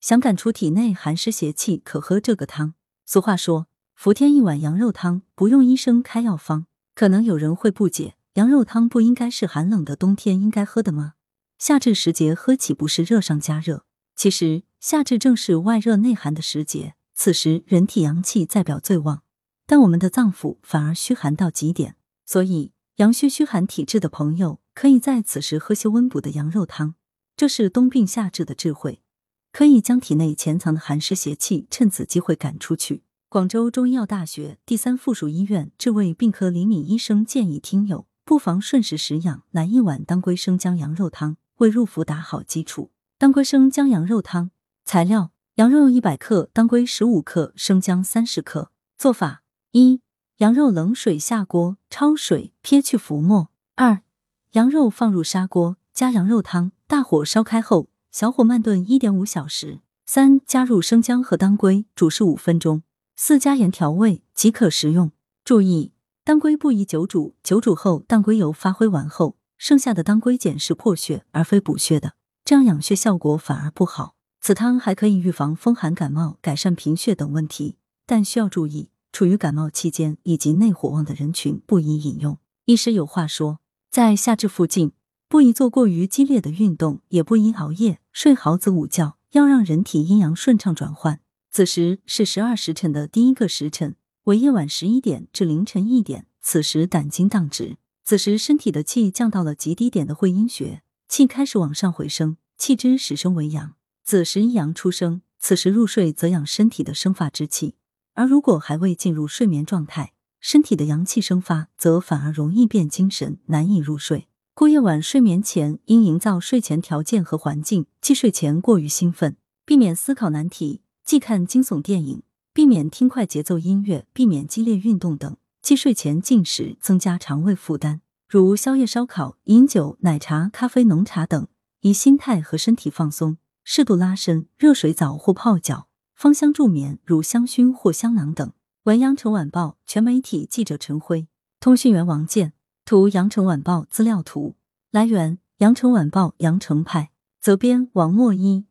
想赶出体内寒湿邪气，可喝这个汤。俗话说，伏天一碗羊肉汤，不用医生开药方。可能有人会不解，羊肉汤不应该是寒冷的冬天应该喝的吗？夏至时节喝岂不是热上加热？其实夏至正是外热内寒的时节，此时人体阳气在表最旺，但我们的脏腑反而虚寒到极点，所以阳虚虚寒体质的朋友可以在此时喝些温补的羊肉汤，这是冬病夏治的智慧。可以将体内潜藏的寒湿邪气趁此机会赶出去。广州中医药大学第三附属医院治胃病科李敏医生建议听友不妨顺时食养来一碗当归生姜羊肉汤，为入伏打好基础。当归生姜羊肉汤材料：羊肉一百克，当归十五克，生姜三十克。做法：一、羊肉冷水下锅焯水，撇去浮沫；二、羊肉放入砂锅，加羊肉汤，大火烧开后。小火慢炖一点五小时。三、加入生姜和当归，煮十五分钟。四、加盐调味即可食用。注意，当归不宜久煮，久煮后当归油发挥完后，剩下的当归碱是破血而非补血的，这样养血效果反而不好。此汤还可以预防风寒感冒、改善贫血等问题，但需要注意，处于感冒期间以及内火旺的人群不宜饮用。医师有话说，在夏至附近。不宜做过于激烈的运动，也不宜熬夜，睡好子午觉，要让人体阴阳顺畅转换。子时是十二时辰的第一个时辰，为夜晚十一点至凌晨一点。此时胆经荡直，此时身体的气降到了极低点的会阴穴，气开始往上回升，气之始生为阳。子时一阳出生，此时入睡则养身体的生发之气。而如果还未进入睡眠状态，身体的阳气生发，则反而容易变精神，难以入睡。过夜晚睡眠前应营造睡前条件和环境，忌睡前过于兴奋，避免思考难题，忌看惊悚电影，避免听快节奏音乐，避免激烈运动等。忌睡前进食，增加肠胃负担，如宵夜、烧烤、饮酒、奶茶、咖啡、浓茶等。以心态和身体放松，适度拉伸，热水澡或泡脚，芳香助眠，如香薰或香囊等。文阳城晚报全媒体记者陈辉，通讯员王健。图羊城晚报资料图来源：羊城晚报羊城派责编王墨一。